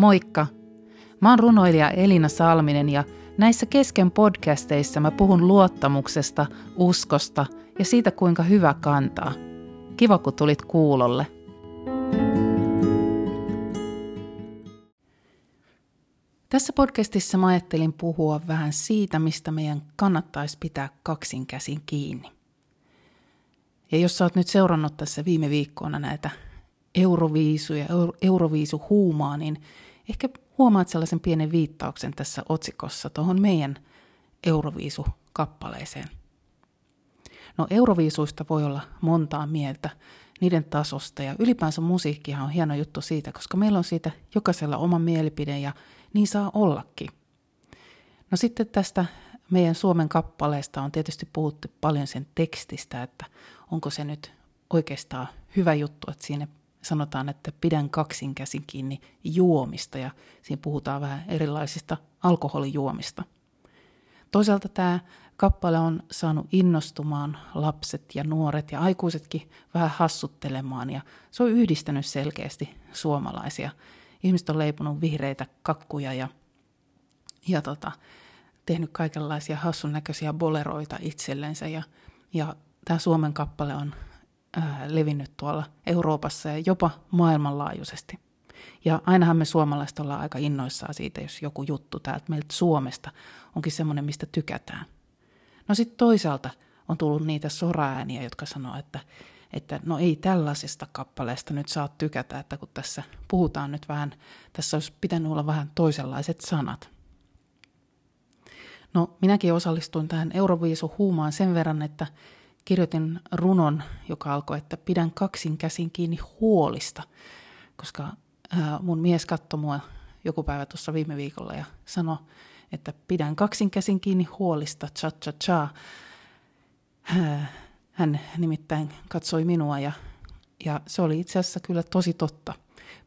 Moikka! Mä oon runoilija Elina Salminen ja näissä kesken podcasteissa mä puhun luottamuksesta, uskosta ja siitä kuinka hyvä kantaa. Kiva kun tulit kuulolle. Tässä podcastissa mä ajattelin puhua vähän siitä, mistä meidän kannattaisi pitää kaksin käsin kiinni. Ja jos sä oot nyt seurannut tässä viime viikkoina näitä euroviisuja, euroviisu huumaa, niin ehkä huomaat sellaisen pienen viittauksen tässä otsikossa tuohon meidän Euroviisu-kappaleeseen. No Euroviisuista voi olla montaa mieltä, niiden tasosta ja ylipäänsä musiikkihan on hieno juttu siitä, koska meillä on siitä jokaisella oma mielipide ja niin saa ollakin. No sitten tästä meidän Suomen kappaleesta on tietysti puhuttu paljon sen tekstistä, että onko se nyt oikeastaan hyvä juttu, että siinä sanotaan, että pidän kaksin käsin kiinni juomista ja siinä puhutaan vähän erilaisista alkoholijuomista. Toisaalta tämä kappale on saanut innostumaan lapset ja nuoret ja aikuisetkin vähän hassuttelemaan ja se on yhdistänyt selkeästi suomalaisia. Ihmiset on leipunut vihreitä kakkuja ja, ja tota, tehnyt kaikenlaisia hassun näköisiä boleroita itsellensä ja, ja tämä Suomen kappale on ää, levinnyt tuolla Euroopassa ja jopa maailmanlaajuisesti. Ja ainahan me suomalaiset ollaan aika innoissaan siitä, jos joku juttu täältä meiltä Suomesta onkin semmoinen, mistä tykätään. No sitten toisaalta on tullut niitä soraääniä, jotka sanoo, että, että no ei tällaisesta kappaleesta nyt saa tykätä, että kun tässä puhutaan nyt vähän, tässä olisi pitänyt olla vähän toisenlaiset sanat. No minäkin osallistuin tähän Euroviisu huumaan sen verran, että kirjoitin runon, joka alkoi, että pidän kaksin käsin kiinni huolista, koska mun mies katsoi mua joku päivä tuossa viime viikolla ja sanoi, että pidän kaksin käsin kiinni huolista, cha cha cha. Hän nimittäin katsoi minua ja, ja se oli itse asiassa kyllä tosi totta.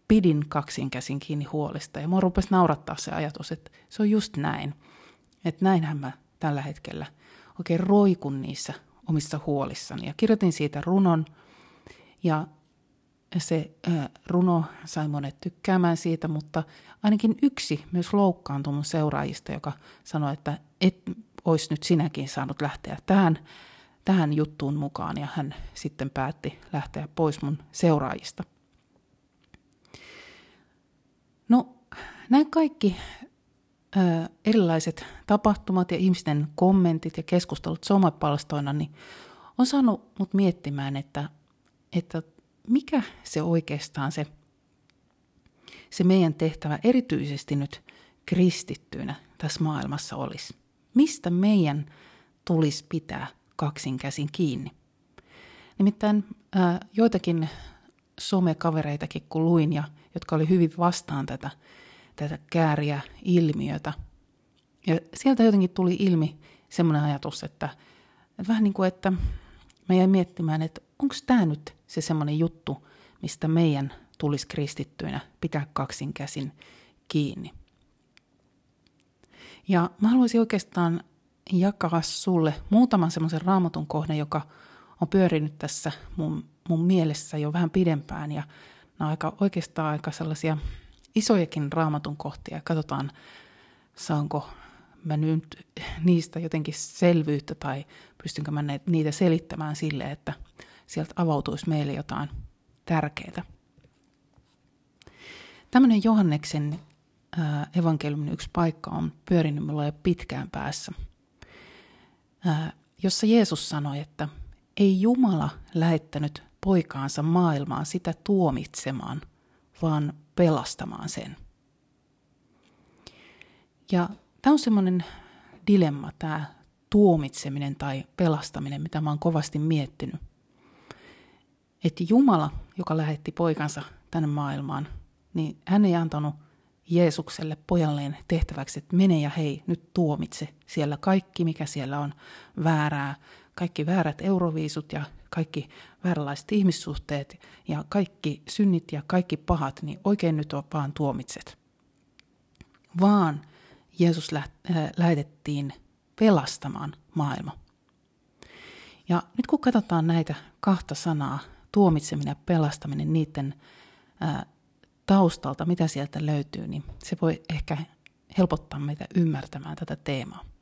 Pidin kaksin käsin kiinni huolista ja mua rupesi naurattaa se ajatus, että se on just näin. Että näinhän mä tällä hetkellä oikein roikun niissä omissa huolissani. Ja kirjoitin siitä runon ja se runo sai monet tykkäämään siitä, mutta ainakin yksi myös loukkaantui mun seuraajista, joka sanoi, että et olisi nyt sinäkin saanut lähteä tähän, tähän juttuun mukaan ja hän sitten päätti lähteä pois mun seuraajista. No, nämä kaikki erilaiset tapahtumat ja ihmisten kommentit ja keskustelut somepalstoina, niin on saanut mut miettimään, että, että mikä se oikeastaan se, se meidän tehtävä erityisesti nyt kristittyinä tässä maailmassa olisi. Mistä meidän tulisi pitää kaksin käsin kiinni? Nimittäin ää, joitakin somekavereitakin kun luin, ja, jotka oli hyvin vastaan tätä tätä kääriä ilmiötä. Ja sieltä jotenkin tuli ilmi semmoinen ajatus, että, että vähän niin kuin, että mä jäin miettimään, että onko tämä nyt se semmoinen juttu, mistä meidän tulisi kristittyinä pitää kaksin käsin kiinni. Ja mä haluaisin oikeastaan jakaa sulle muutaman semmoisen raamatun kohden, joka on pyörinyt tässä mun, mun mielessä jo vähän pidempään. Ja nämä on aika, oikeastaan aika sellaisia isojakin raamatun kohtia. Katsotaan, saanko mä nyt niistä jotenkin selvyyttä tai pystynkö mä niitä selittämään sille, että sieltä avautuisi meille jotain tärkeää. Tämmöinen Johanneksen evankeliumin yksi paikka on pyörinyt mulla jo pitkään päässä, jossa Jeesus sanoi, että ei Jumala lähettänyt poikaansa maailmaan sitä tuomitsemaan, vaan pelastamaan sen. Ja tämä on semmoinen dilemma, tämä tuomitseminen tai pelastaminen, mitä mä oon kovasti miettinyt. Että Jumala, joka lähetti poikansa tänne maailmaan, niin hän ei antanut Jeesukselle pojalleen tehtäväksi, että mene ja hei, nyt tuomitse siellä kaikki, mikä siellä on väärää, kaikki väärät euroviisut ja kaikki vääränlaiset ihmissuhteet ja kaikki synnit ja kaikki pahat, niin oikein nyt on vaan tuomitset. Vaan Jeesus äh, lähetettiin pelastamaan maailma. Ja nyt kun katsotaan näitä kahta sanaa, tuomitseminen ja pelastaminen, niiden äh, taustalta, mitä sieltä löytyy, niin se voi ehkä helpottaa meitä ymmärtämään tätä teemaa.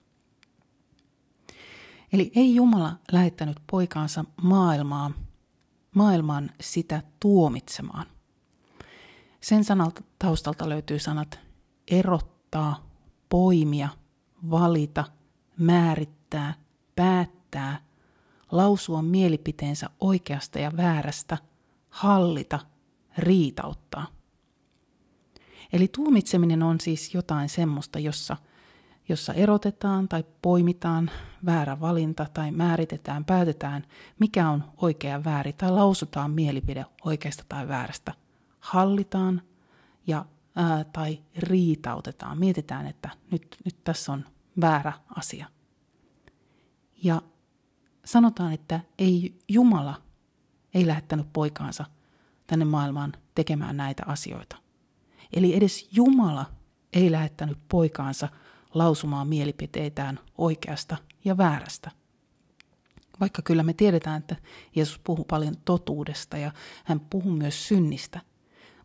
Eli ei Jumala lähettänyt poikaansa maailmaan, maailmaan sitä tuomitsemaan. Sen sanalta taustalta löytyy sanat erottaa, poimia, valita, määrittää, päättää, lausua mielipiteensä oikeasta ja väärästä, hallita, riitauttaa. Eli tuomitseminen on siis jotain semmoista, jossa, jossa erotetaan tai poimitaan väärä valinta tai määritetään, päätetään, mikä on oikea väärin tai lausutaan mielipide oikeasta tai väärästä. Hallitaan ja, ää, tai riitautetaan, mietitään, että nyt, nyt tässä on väärä asia. Ja sanotaan, että ei Jumala ei lähettänyt poikaansa tänne maailmaan tekemään näitä asioita. Eli edes Jumala ei lähettänyt poikaansa lausumaan mielipiteitään oikeasta ja väärästä. Vaikka kyllä me tiedetään, että Jeesus puhuu paljon totuudesta ja hän puhuu myös synnistä,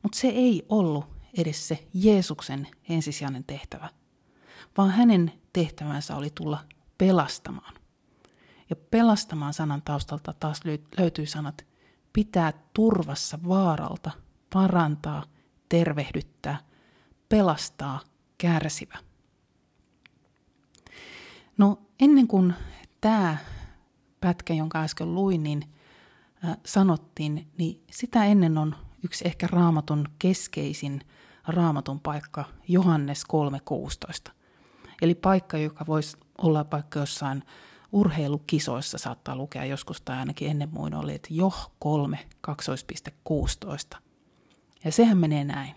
mutta se ei ollut edes se Jeesuksen ensisijainen tehtävä, vaan hänen tehtävänsä oli tulla pelastamaan. Ja pelastamaan sanan taustalta taas löytyy sanat pitää turvassa vaaralta, parantaa, tervehdyttää, pelastaa kärsivä. No ennen kuin tämä pätkä, jonka äsken luin, niin äh, sanottiin, niin sitä ennen on yksi ehkä raamatun keskeisin raamatun paikka Johannes 3.16. Eli paikka, joka voisi olla paikka jossain urheilukisoissa saattaa lukea joskus, tai ainakin ennen muin oli, että jo 3, 2.16. Ja sehän menee näin.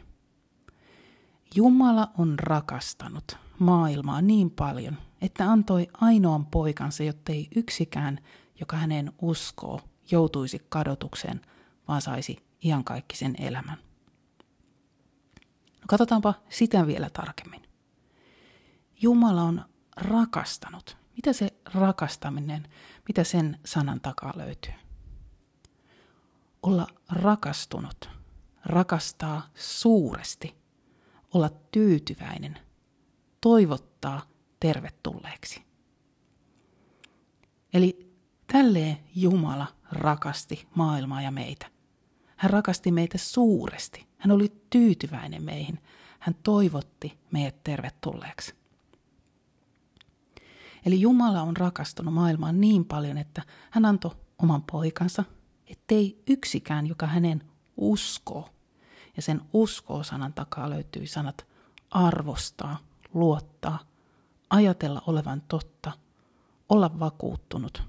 Jumala on rakastanut maailmaa niin paljon, että antoi ainoan poikansa, jottei yksikään, joka hänen uskoo, joutuisi kadotukseen, vaan saisi iankaikkisen elämän. No katsotaanpa sitä vielä tarkemmin. Jumala on rakastanut. Mitä se rakastaminen, mitä sen sanan takaa löytyy? Olla rakastunut, rakastaa suuresti, olla tyytyväinen, toivottaa tervetulleeksi. Eli tälleen Jumala rakasti maailmaa ja meitä. Hän rakasti meitä suuresti. Hän oli tyytyväinen meihin. Hän toivotti meidät tervetulleeksi. Eli Jumala on rakastunut maailmaan niin paljon, että hän antoi oman poikansa, ettei yksikään, joka hänen uskoo, ja sen uskoo sanan takaa löytyy sanat arvostaa, luottaa, ajatella olevan totta, olla vakuuttunut.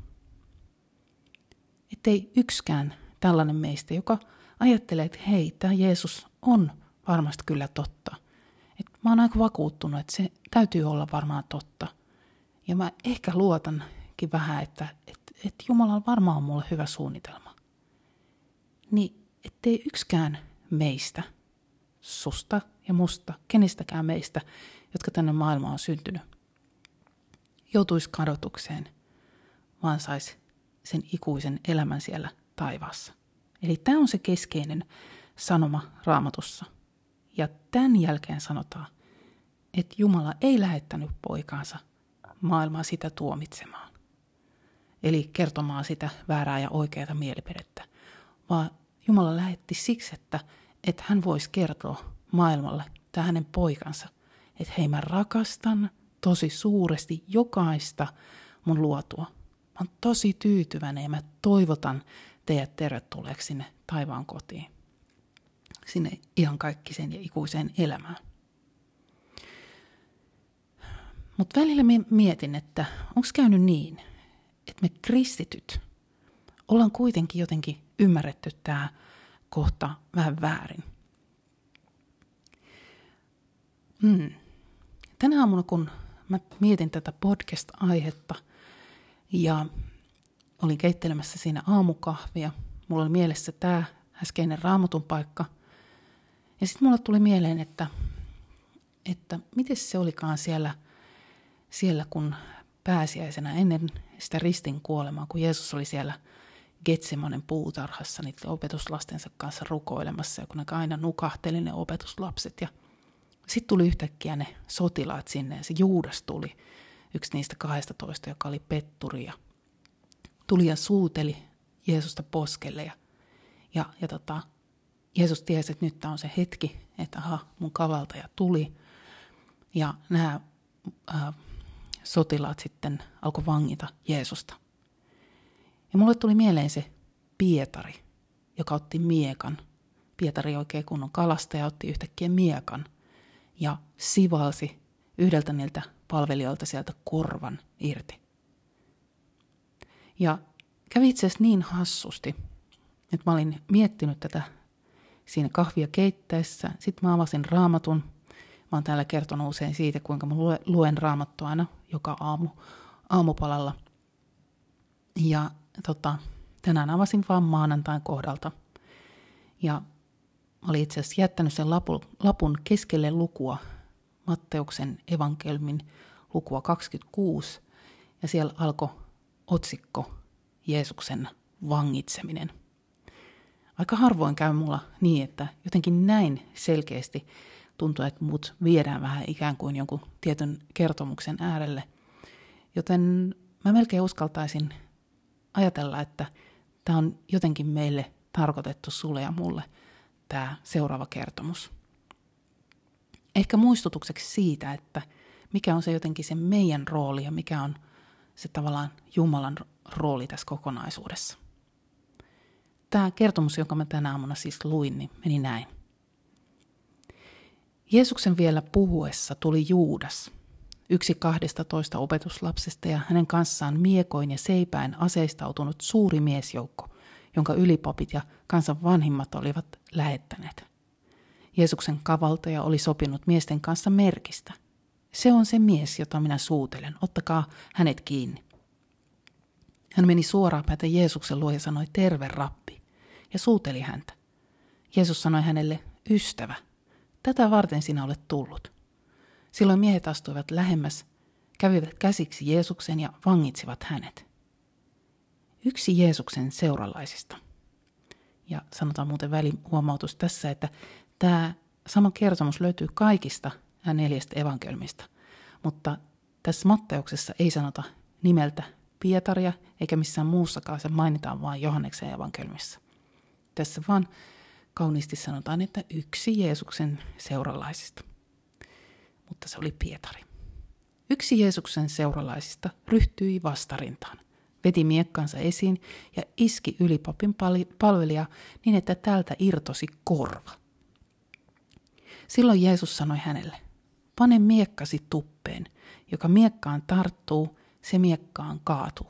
Ettei yksikään tällainen meistä, joka ajattelee, että hei, tämä Jeesus on varmasti kyllä totta. Et mä oon aika vakuuttunut, että se täytyy olla varmaan totta – ja mä ehkä luotankin vähän, että, että, että Jumalalla varmaan on mulle hyvä suunnitelma. Niin ettei yksikään meistä, susta ja musta, kenestäkään meistä, jotka tänne maailmaan on syntynyt, joutuisi kadotukseen, vaan saisi sen ikuisen elämän siellä taivaassa. Eli tämä on se keskeinen sanoma raamatussa. Ja tämän jälkeen sanotaan, että Jumala ei lähettänyt poikaansa – maailmaa sitä tuomitsemaan. Eli kertomaan sitä väärää ja oikeaa mielipidettä. Vaan Jumala lähetti siksi, että, että hän voisi kertoa maailmalle, tai hänen poikansa, että hei mä rakastan tosi suuresti jokaista mun luotua. Mä oon tosi tyytyväinen ja mä toivotan teidät tervetulleeksi sinne taivaan kotiin. Sinne ihan kaikkisen ja ikuiseen elämään. Mutta välillä mietin, että onko käynyt niin, että me kristityt ollaan kuitenkin jotenkin ymmärretty tämä kohta vähän väärin. Hmm. Tänä aamuna, kun mä mietin tätä podcast-aihetta ja olin keittelemässä siinä aamukahvia, mulla oli mielessä tämä äskeinen raamatun paikka. Ja sitten mulle tuli mieleen, että, että miten se olikaan siellä – siellä kun pääsiäisenä ennen sitä ristin kuolemaa, kun Jeesus oli siellä Getsemanen puutarhassa niiden opetuslastensa kanssa rukoilemassa, ja kun ne aina nukahteli ne opetuslapset. Ja sitten tuli yhtäkkiä ne sotilaat sinne, ja se Juudas tuli, yksi niistä 12, joka oli petturi, ja tuli ja suuteli Jeesusta poskelle. Ja, ja, ja tota, Jeesus tiesi, että nyt tämä on se hetki, että aha, mun kavaltaja tuli. Ja nämä äh, sotilaat sitten alkoi vangita Jeesusta. Ja mulle tuli mieleen se Pietari, joka otti miekan. Pietari oikein kunnon kalastaja otti yhtäkkiä miekan ja sivalsi yhdeltä niiltä palvelijoilta sieltä korvan irti. Ja kävi itse asiassa niin hassusti, että mä olin miettinyt tätä siinä kahvia keittäessä. Sitten mä avasin raamatun. Mä oon täällä kertonut usein siitä, kuinka mä luen raamattua aina joka aamu, aamupalalla. Ja tota, tänään avasin vaan maanantain kohdalta. Ja mä olin itse asiassa jättänyt sen lapun, lapun keskelle lukua, Matteuksen evankelmin lukua 26, ja siellä alkoi otsikko Jeesuksen vangitseminen. Aika harvoin käy mulla niin, että jotenkin näin selkeästi tuntuu, että mut viedään vähän ikään kuin jonkun tietyn kertomuksen äärelle. Joten mä melkein uskaltaisin ajatella, että tämä on jotenkin meille tarkoitettu sulle ja mulle tämä seuraava kertomus. Ehkä muistutukseksi siitä, että mikä on se jotenkin se meidän rooli ja mikä on se tavallaan Jumalan rooli tässä kokonaisuudessa. Tämä kertomus, jonka mä tänä aamuna siis luin, niin meni näin. Jeesuksen vielä puhuessa tuli Juudas, yksi kahdesta toista opetuslapsesta ja hänen kanssaan miekoin ja seipäin aseistautunut suuri miesjoukko, jonka ylipapit ja kansan vanhimmat olivat lähettäneet. Jeesuksen kavaltaja oli sopinut miesten kanssa merkistä. Se on se mies, jota minä suutelen, ottakaa hänet kiinni. Hän meni suoraan päätä Jeesuksen luo ja sanoi, terve rappi, ja suuteli häntä. Jeesus sanoi hänelle, ystävä, tätä varten sinä olet tullut. Silloin miehet astuivat lähemmäs, kävivät käsiksi Jeesuksen ja vangitsivat hänet. Yksi Jeesuksen seuralaisista. Ja sanotaan muuten välihuomautus tässä, että tämä sama kertomus löytyy kaikista neljästä evankelmista, mutta tässä Matteuksessa ei sanota nimeltä Pietaria, eikä missään muussakaan se mainitaan vain Johanneksen evankelmissa. Tässä vaan kauniisti sanotaan, että yksi Jeesuksen seuralaisista. Mutta se oli Pietari. Yksi Jeesuksen seuralaisista ryhtyi vastarintaan, veti miekkansa esiin ja iski ylipapin palvelija niin, että tältä irtosi korva. Silloin Jeesus sanoi hänelle, pane miekkasi tuppeen, joka miekkaan tarttuu, se miekkaan kaatuu.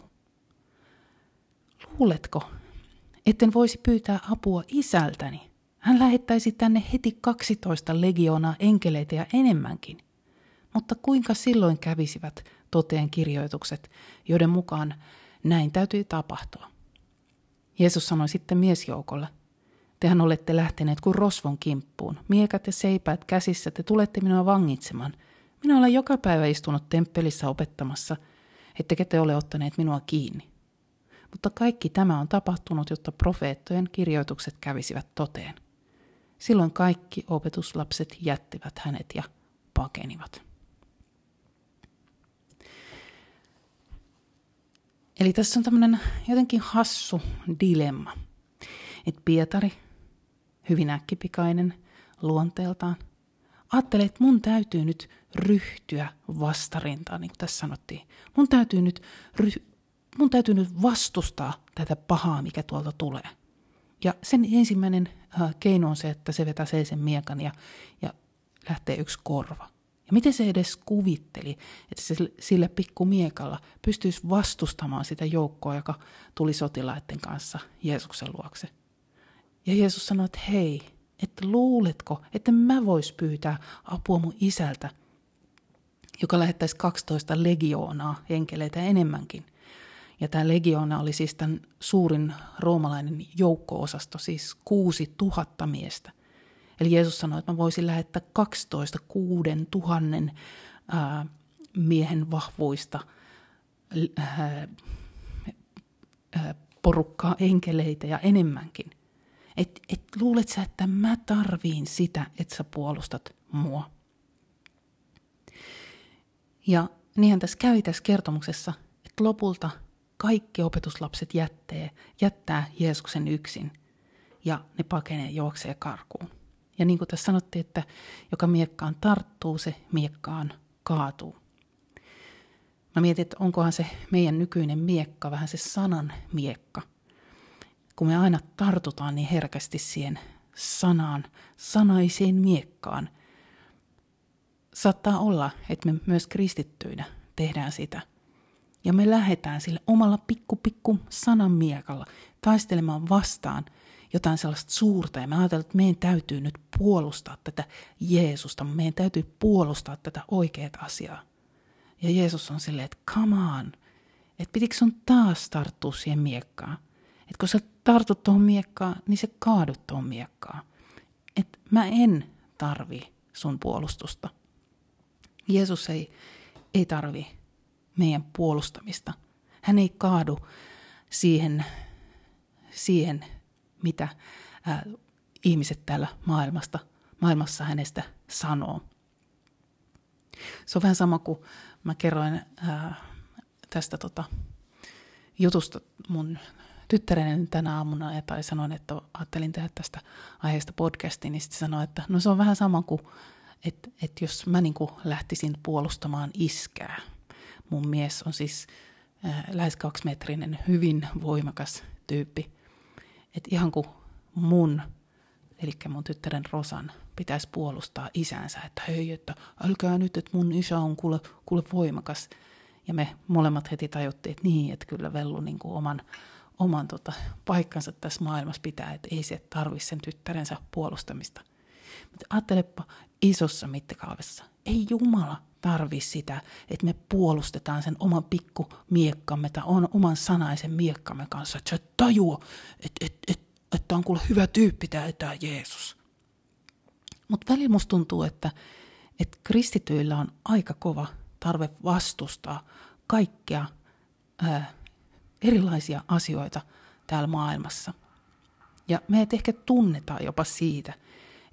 Luuletko, etten voisi pyytää apua isältäni? Hän lähettäisi tänne heti 12 legioonaa enkeleitä ja enemmänkin. Mutta kuinka silloin kävisivät toteen kirjoitukset, joiden mukaan näin täytyy tapahtua? Jeesus sanoi sitten miesjoukolle, Tehän olette lähteneet kuin rosvon kimppuun. Miekat ja seipäät käsissä te tulette minua vangitsemaan. Minä olen joka päivä istunut temppelissä opettamassa, ettekä te ole ottaneet minua kiinni. Mutta kaikki tämä on tapahtunut, jotta profeettojen kirjoitukset kävisivät toteen. Silloin kaikki opetuslapset jättivät hänet ja pakenivat. Eli tässä on tämmöinen jotenkin hassu dilemma. Että Pietari, hyvin äkkipikainen luonteeltaan, ajattelee, että mun täytyy nyt ryhtyä vastarintaan, niin kuin tässä sanottiin. Mun täytyy nyt, ry- mun täytyy nyt vastustaa tätä pahaa, mikä tuolta tulee. Ja sen ensimmäinen äh, keino on se, että se vetää sen miekan ja, ja lähtee yksi korva. Ja miten se edes kuvitteli, että se sillä pikkumiekalla pystyisi vastustamaan sitä joukkoa, joka tuli sotilaiden kanssa Jeesuksen luokse. Ja Jeesus sanoi, että hei, että luuletko, että mä vois pyytää apua mun isältä, joka lähettäisi 12 legioonaa enkeleitä enemmänkin. Ja tämä legioona oli siis tämän suurin roomalainen joukko-osasto, siis kuusi tuhatta miestä. Eli Jeesus sanoi, että mä voisin lähettää 12 kuuden tuhannen miehen vahvuista ää, ää, porukkaa enkeleitä ja enemmänkin. Et, et luulet sä, että mä tarviin sitä, että sä puolustat mua. Ja niinhän tässä kävi tässä kertomuksessa, että lopulta kaikki opetuslapset jättee, jättää Jeesuksen yksin ja ne pakenee juoksee karkuun. Ja niin kuin tässä sanottiin, että joka miekkaan tarttuu, se miekkaan kaatuu. Mä mietin, että onkohan se meidän nykyinen miekka vähän se sanan miekka. Kun me aina tartutaan niin herkästi siihen sanaan, sanaiseen miekkaan. Saattaa olla, että me myös kristittyinä tehdään sitä. Ja me lähdetään sille omalla pikku pikku sanan miekalla taistelemaan vastaan jotain sellaista suurta. Ja me ajatellaan, että meidän täytyy nyt puolustaa tätä Jeesusta. Meidän täytyy puolustaa tätä oikeaa asiaa. Ja Jeesus on silleen, että come on, että pitikö sun taas tarttua siihen miekkaan. Että kun sä tartut tuohon miekkaan, niin se kaadut tuohon miekkaan. Että mä en tarvi sun puolustusta. Jeesus ei, ei tarvi meidän puolustamista. Hän ei kaadu siihen, siihen mitä ää, ihmiset täällä maailmasta, maailmassa hänestä sanoo. Se on vähän sama kuin mä kerroin ää, tästä tota, jutusta mun tyttäreni tänä aamuna, tai sanoin, että ajattelin tehdä tästä aiheesta podcastin, niin sitten sanoin, että no se on vähän sama kuin, että, että jos mä niin kuin lähtisin puolustamaan iskää. Mun mies on siis ää, lähes kaksimetrinen, hyvin voimakas tyyppi. Että ihan kuin mun, eli mun tyttären Rosan, pitäisi puolustaa isänsä, että hei, että älkää nyt, että mun isä on kuule, kuule voimakas. Ja me molemmat heti tajuttiin, että niin, että kyllä Vellu niin kuin oman, oman tota, paikkansa tässä maailmassa pitää, että ei se tarvitse sen tyttärensä puolustamista. Mutta ajattelepa isossa mittakaavassa. Ei Jumala tarvi sitä, että me puolustetaan sen oman pikku miekkamme tai on oman sanaisen miekkamme kanssa. Että sä tajua, että, että, että, että on kuule hyvä tyyppi tämä, Jeesus. Mutta välillä musta tuntuu, että, että kristityillä on aika kova tarve vastustaa kaikkea ää, erilaisia asioita täällä maailmassa. Ja meidät ehkä tunnetaan jopa siitä,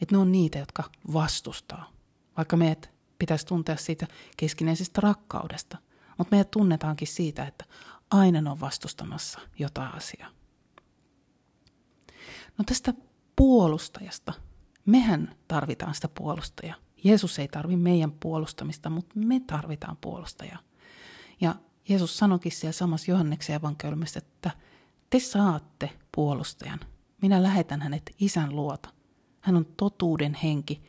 että ne on niitä, jotka vastustaa. Vaikka meidät pitäisi tuntea siitä keskinäisestä rakkaudesta. Mutta meidät tunnetaankin siitä, että aina on vastustamassa jotain asiaa. No tästä puolustajasta – Mehän tarvitaan sitä puolustajaa. Jeesus ei tarvi meidän puolustamista, mutta me tarvitaan puolustajaa. Ja Jeesus sanoikin siellä samassa Johanneksen evankeliumissa, että te saatte puolustajan. Minä lähetän hänet isän luota. Hän on totuuden henki.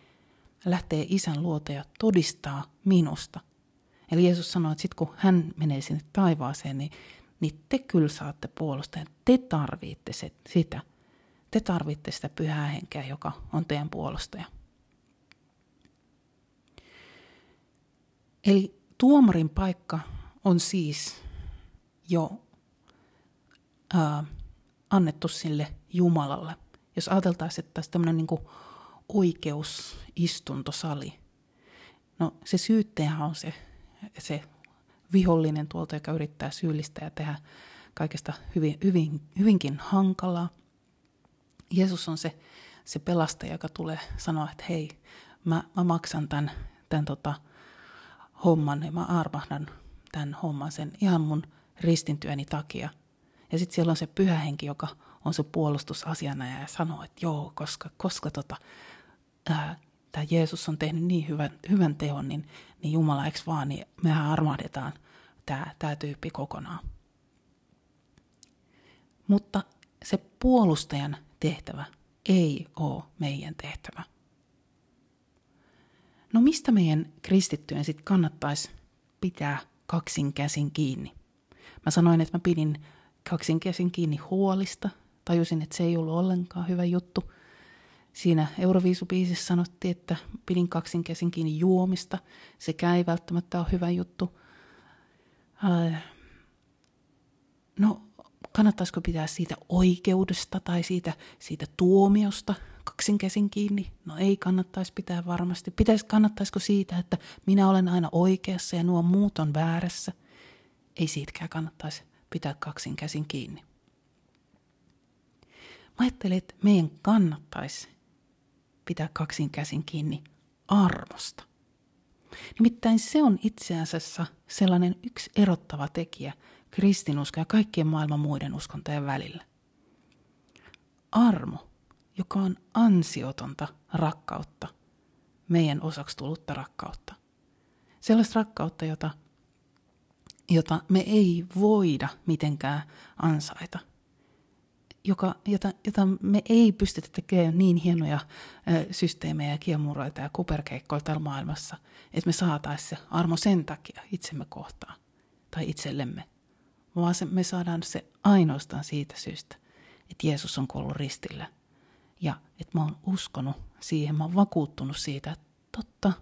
Lähtee isän luota ja todistaa minusta. Eli Jeesus sanoi, että sitten kun hän menee sinne taivaaseen, niin, niin te kyllä saatte puolustajan. Te tarvitte se, sitä. Te tarvitte sitä pyhää henkeä, joka on teidän puolustaja. Eli tuomarin paikka on siis jo ää, annettu sille Jumalalle. Jos ajateltaisiin, että tämmöinen niin oikeusistuntosali. No se syyttäjä on se, se vihollinen tuolta, joka yrittää syyllistää ja tehdä kaikesta hyvin, hyvin, hyvinkin hankalaa. Jeesus on se, se pelastaja, joka tulee sanoa, että hei, mä, mä maksan tämän, tämän tota, homman ja mä armahdan tämän homman sen ihan mun ristintyöni takia. Ja sitten siellä on se pyhä henki, joka on se puolustusasiana ja sanoo, että joo, koska, koska tota, tämä Jeesus on tehnyt niin hyvän, hyvän teon, niin, niin Jumala, eikö vaan, niin mehän armahdetaan tämä tyyppi kokonaan. Mutta se puolustajan tehtävä ei ole meidän tehtävä. No mistä meidän kristittyjen sitten kannattaisi pitää kaksin käsin kiinni? Mä sanoin, että mä pidin kaksin käsin kiinni huolista. Tajusin, että se ei ollut ollenkaan hyvä juttu. Siinä Euroviisubiisissä sanottiin, että pidin kaksin kiinni juomista. Sekään ei välttämättä ole hyvä juttu. Äh, no kannattaisiko pitää siitä oikeudesta tai siitä, siitä tuomiosta kaksin kiinni? No ei kannattaisi pitää varmasti. Pitäisi, kannattaisiko siitä, että minä olen aina oikeassa ja nuo muut on väärässä? Ei siitäkään kannattaisi pitää kaksin käsin kiinni. ajattelin, että meidän kannattaisi pitää kaksin käsin kiinni armosta. Nimittäin se on itse asiassa sellainen yksi erottava tekijä kristinuskon ja kaikkien maailman muiden uskontojen välillä. Armo, joka on ansiotonta rakkautta, meidän osaksi tullutta rakkautta. Sellaista rakkautta, jota, jota me ei voida mitenkään ansaita – joka, jota, jota me ei pystytä tekemään niin hienoja ö, systeemejä ja kiemuroita ja kuperkeikkoja täällä maailmassa, että me saataisiin se armo sen takia itsemme kohtaan tai itsellemme, vaan se, me saadaan se ainoastaan siitä syystä, että Jeesus on kuollut ristillä. Ja että mä oon uskonut siihen, mä oon vakuuttunut siitä, että totta,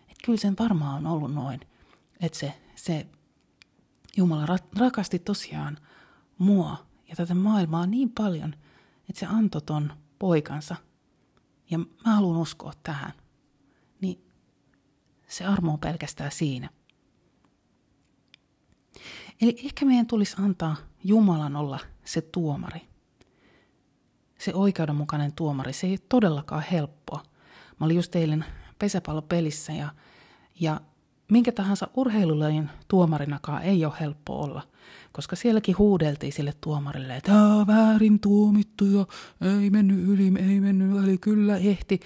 että kyllä sen varmaan on ollut noin, että se, se Jumala rakasti tosiaan mua ja tätä maailmaa niin paljon, että se antoi ton poikansa. Ja mä haluan uskoa tähän. Niin se armo on pelkästään siinä. Eli ehkä meidän tulisi antaa Jumalan olla se tuomari. Se oikeudenmukainen tuomari. Se ei ole todellakaan helppoa. Mä olin just eilen pesäpallopelissä ja, ja minkä tahansa urheilulajin tuomarinakaan ei ole helppo olla, koska sielläkin huudeltiin sille tuomarille, että väärin tuomittu ja ei mennyt yli, ei mennyt yli, kyllä ehti.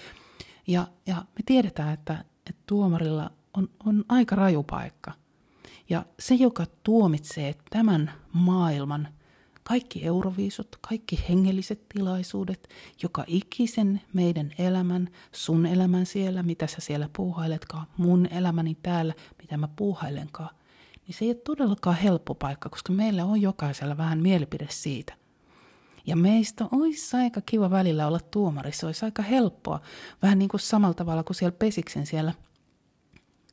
Ja, ja me tiedetään, että, että tuomarilla on, on aika raju paikka. Ja se, joka tuomitsee tämän maailman kaikki euroviisut, kaikki hengelliset tilaisuudet, joka ikisen meidän elämän, sun elämän siellä, mitä sä siellä puuhailetkaan, mun elämäni täällä, mitä mä puuhailenkaan, niin se ei ole todellakaan helppo paikka, koska meillä on jokaisella vähän mielipide siitä. Ja meistä olisi aika kiva välillä olla tuomari, se olisi aika helppoa. Vähän niin kuin samalla tavalla kuin siellä Pesiksen siellä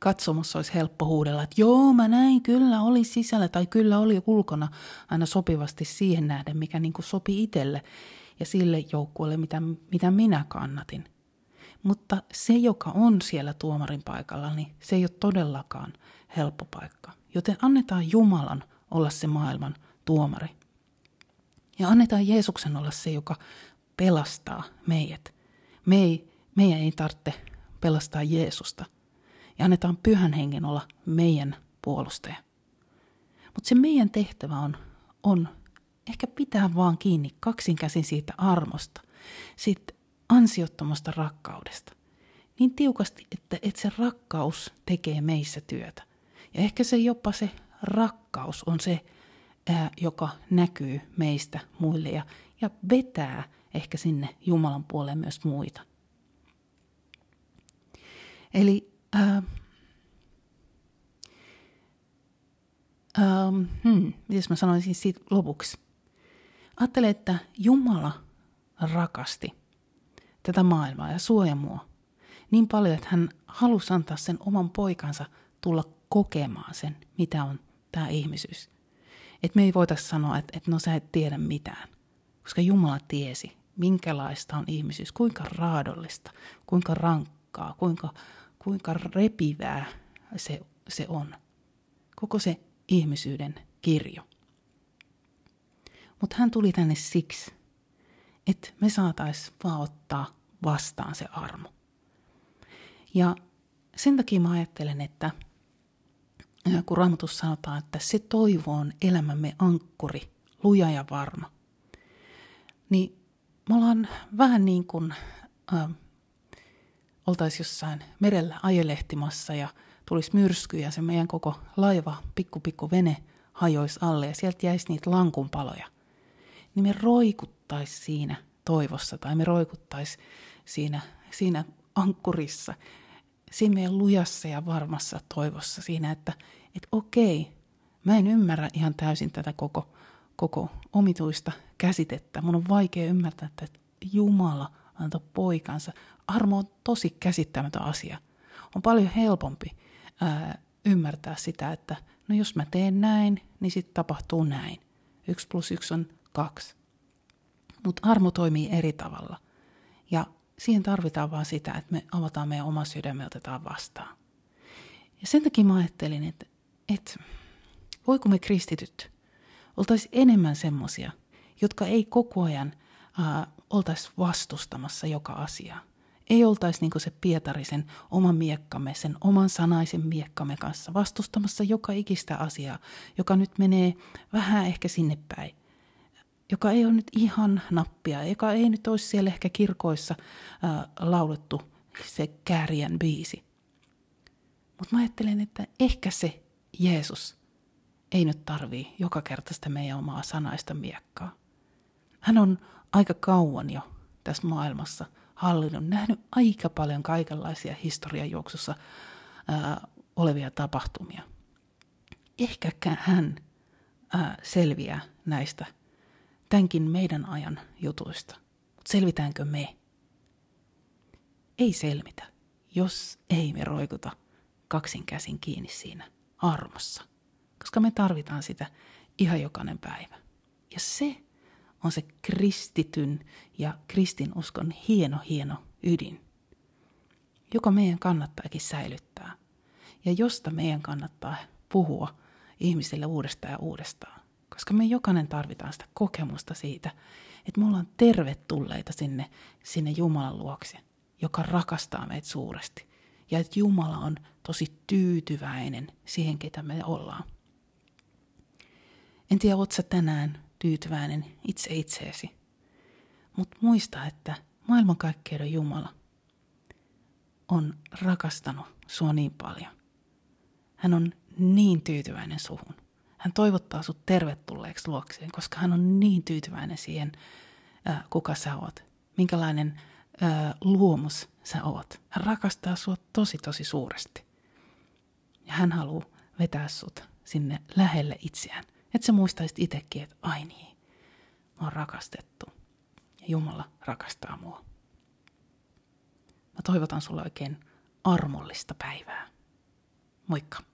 katsomossa olisi helppo huudella, että joo, mä näin, kyllä oli sisällä tai kyllä oli ulkona aina sopivasti siihen nähden, mikä niin kuin sopi itselle ja sille joukkueelle, mitä, mitä minä kannatin. Mutta se, joka on siellä tuomarin paikalla, niin se ei ole todellakaan helppo paikka. Joten annetaan Jumalan olla se maailman tuomari. Ja annetaan Jeesuksen olla se, joka pelastaa meidät. Me ei, meidän ei tarvitse pelastaa Jeesusta, ja annetaan pyhän hengen olla meidän puolustaja. Mutta se meidän tehtävä on, on ehkä pitää vaan kiinni kaksin käsin siitä armosta, siitä ansiottomasta rakkaudesta. Niin tiukasti, että, että se rakkaus tekee meissä työtä. Ja ehkä se jopa se rakkaus on se, ää, joka näkyy meistä muille ja, ja vetää ehkä sinne Jumalan puoleen myös muita. Eli Äh, ähm, hmm, mitäs mä sanoisin siitä lopuksi? Ajattele, että Jumala rakasti tätä maailmaa ja suoja mua niin paljon, että hän halusi antaa sen oman poikansa tulla kokemaan sen, mitä on tämä ihmisyys. Että me ei voitaisiin sanoa, että, että no sä et tiedä mitään, koska Jumala tiesi, minkälaista on ihmisyys, kuinka raadollista, kuinka rankkaa, kuinka kuinka repivää se, se on. Koko se ihmisyyden kirjo. Mutta hän tuli tänne siksi, että me saataisiin vaan ottaa vastaan se armo. Ja sen takia mä ajattelen, että kun Raamatussa sanotaan, että se toivo on elämämme ankkuri, luja ja varma, niin me ollaan vähän niin kuin äh, oltaisiin jossain merellä ajelehtimassa ja tulisi myrsky ja se meidän koko laiva, pikku pikku vene, hajoisi alle ja sieltä jäisi niitä lankunpaloja. Niin me roikuttaisi siinä toivossa tai me roikuttaisi siinä, siinä ankkurissa, siinä meidän lujassa ja varmassa toivossa siinä, että, että okei, mä en ymmärrä ihan täysin tätä koko, koko omituista käsitettä. Mun on vaikea ymmärtää, että Jumala antoi poikansa armo on tosi käsittämätön asia. On paljon helpompi ää, ymmärtää sitä, että no jos mä teen näin, niin sitten tapahtuu näin. Yksi plus yksi on kaksi. Mutta armo toimii eri tavalla. Ja siihen tarvitaan vaan sitä, että me avataan meidän oma sydämme ja otetaan vastaan. Ja sen takia mä ajattelin, että, että voiko me kristityt oltaisiin enemmän semmosia, jotka ei koko ajan äh, oltaisi vastustamassa joka asiaa. Ei oltaisi niin se Pietarisen oman miekkamme, sen oman sanaisen miekkamme kanssa vastustamassa joka ikistä asiaa, joka nyt menee vähän ehkä sinne päin. Joka ei ole nyt ihan nappia, joka ei nyt olisi siellä ehkä kirkoissa äh, laulettu se kääriän biisi. Mutta mä ajattelen, että ehkä se Jeesus ei nyt tarvii joka kerta sitä meidän omaa sanaista miekkaa. Hän on aika kauan jo tässä maailmassa hallinnut, nähnyt aika paljon kaikenlaisia historiajuoksussa ää, olevia tapahtumia. Ehkä hän ää, selviää näistä tämänkin meidän ajan jutuista. Mutta selvitäänkö me? Ei selvitä, jos ei me roikuta kaksin käsin kiinni siinä armossa. Koska me tarvitaan sitä ihan jokainen päivä. Ja se on se kristityn ja kristinuskon hieno, hieno ydin, joka meidän kannattaakin säilyttää ja josta meidän kannattaa puhua ihmisille uudestaan ja uudestaan. Koska me jokainen tarvitaan sitä kokemusta siitä, että me ollaan tervetulleita sinne, sinne Jumalan luokse, joka rakastaa meitä suuresti. Ja että Jumala on tosi tyytyväinen siihen, ketä me ollaan. En tiedä, ootko tänään tyytyväinen itse itseesi. Mutta muista, että maailmankaikkeuden Jumala on rakastanut sua niin paljon. Hän on niin tyytyväinen suhun. Hän toivottaa sut tervetulleeksi luokseen, koska hän on niin tyytyväinen siihen, äh, kuka sä oot. Minkälainen äh, luomus sä oot. Hän rakastaa sua tosi tosi suuresti. Ja hän haluaa vetää sut sinne lähelle itseään. Että sä muistaisit itsekin, että ai niin, mä oon rakastettu. Ja Jumala rakastaa mua. Mä toivotan sulle oikein armollista päivää. Moikka!